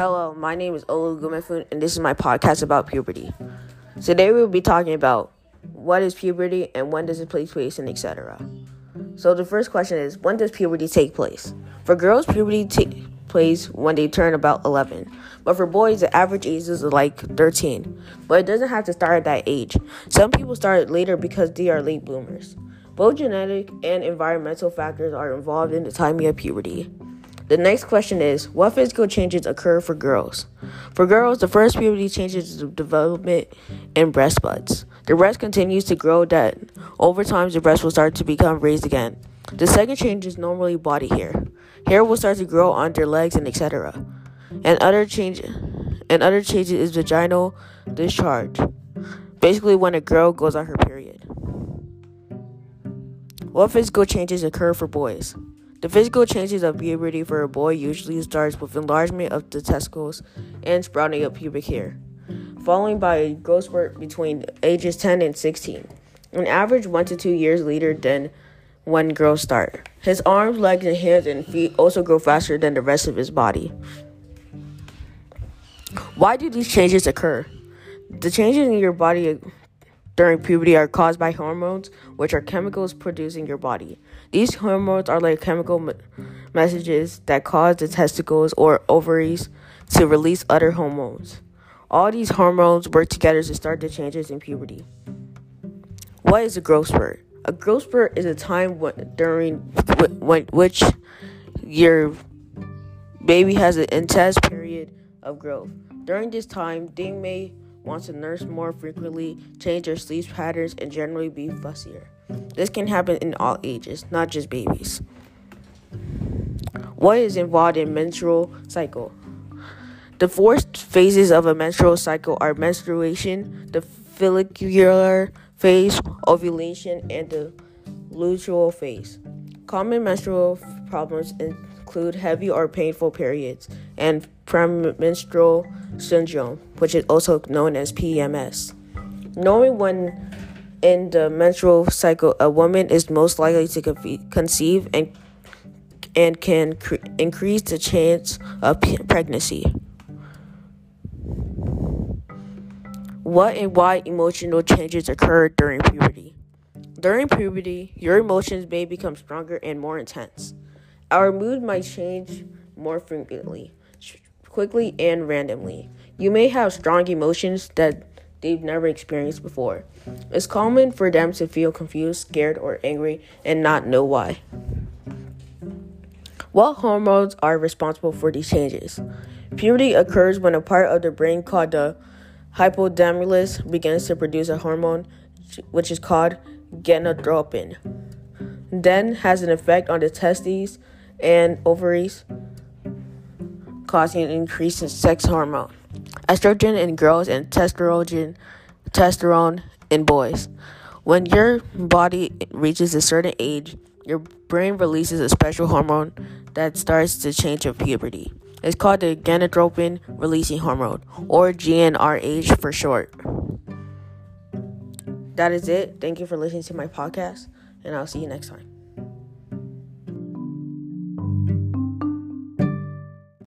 Hello, my name is Olu Gumefun, and this is my podcast about puberty. Today we will be talking about what is puberty and when does it take place and etc. So the first question is when does puberty take place? For girls, puberty takes place when they turn about 11. But for boys, the average age is like 13. But it doesn't have to start at that age. Some people start later because they are late bloomers. Both genetic and environmental factors are involved in the timing of puberty. The next question is What physical changes occur for girls? For girls, the first puberty changes is development in breast buds. The breast continues to grow that over time the breast will start to become raised again. The second change is normally body hair. Hair will start to grow on their legs and etc. And other change and other changes is vaginal discharge. Basically when a girl goes on her period. What physical changes occur for boys? The physical changes of puberty for a boy usually starts with enlargement of the testicles and sprouting of pubic hair, following by a growth spurt between ages 10 and 16, an average 1 to 2 years later than when girls start. His arms, legs, and hands and feet also grow faster than the rest of his body. Why do these changes occur? The changes in your body during puberty are caused by hormones, which are chemicals produced in your body. These hormones are like chemical me- messages that cause the testicles or ovaries to release other hormones. All these hormones work together to start the changes in puberty. What is a growth spurt? A growth spurt is a time when, during when, which your baby has an intense period of growth. During this time, they may wants to nurse more frequently, change their sleep patterns, and generally be fussier. This can happen in all ages, not just babies. What is involved in menstrual cycle? The four phases of a menstrual cycle are menstruation, the follicular phase, ovulation, and the luteal phase. Common menstrual problems include heavy or painful periods and premenstrual syndrome, which is also known as PMS. Knowing when in the menstrual cycle a woman is most likely to conceive and and can cre- increase the chance of p- pregnancy. What and why emotional changes occur during puberty? During puberty, your emotions may become stronger and more intense. Our mood might change more frequently quickly and randomly. You may have strong emotions that they've never experienced before. It's common for them to feel confused, scared, or angry and not know why. What hormones are responsible for these changes? Puberty occurs when a part of the brain called the hypothalamus begins to produce a hormone which is called gonadotropin. Then has an effect on the testes and ovaries causing an increase in sex hormone, estrogen in girls and testosterone, testosterone in boys. When your body reaches a certain age, your brain releases a special hormone that starts the change of puberty. It's called the gonadotropin releasing hormone, or GnRH for short. That is it. Thank you for listening to my podcast, and I'll see you next time.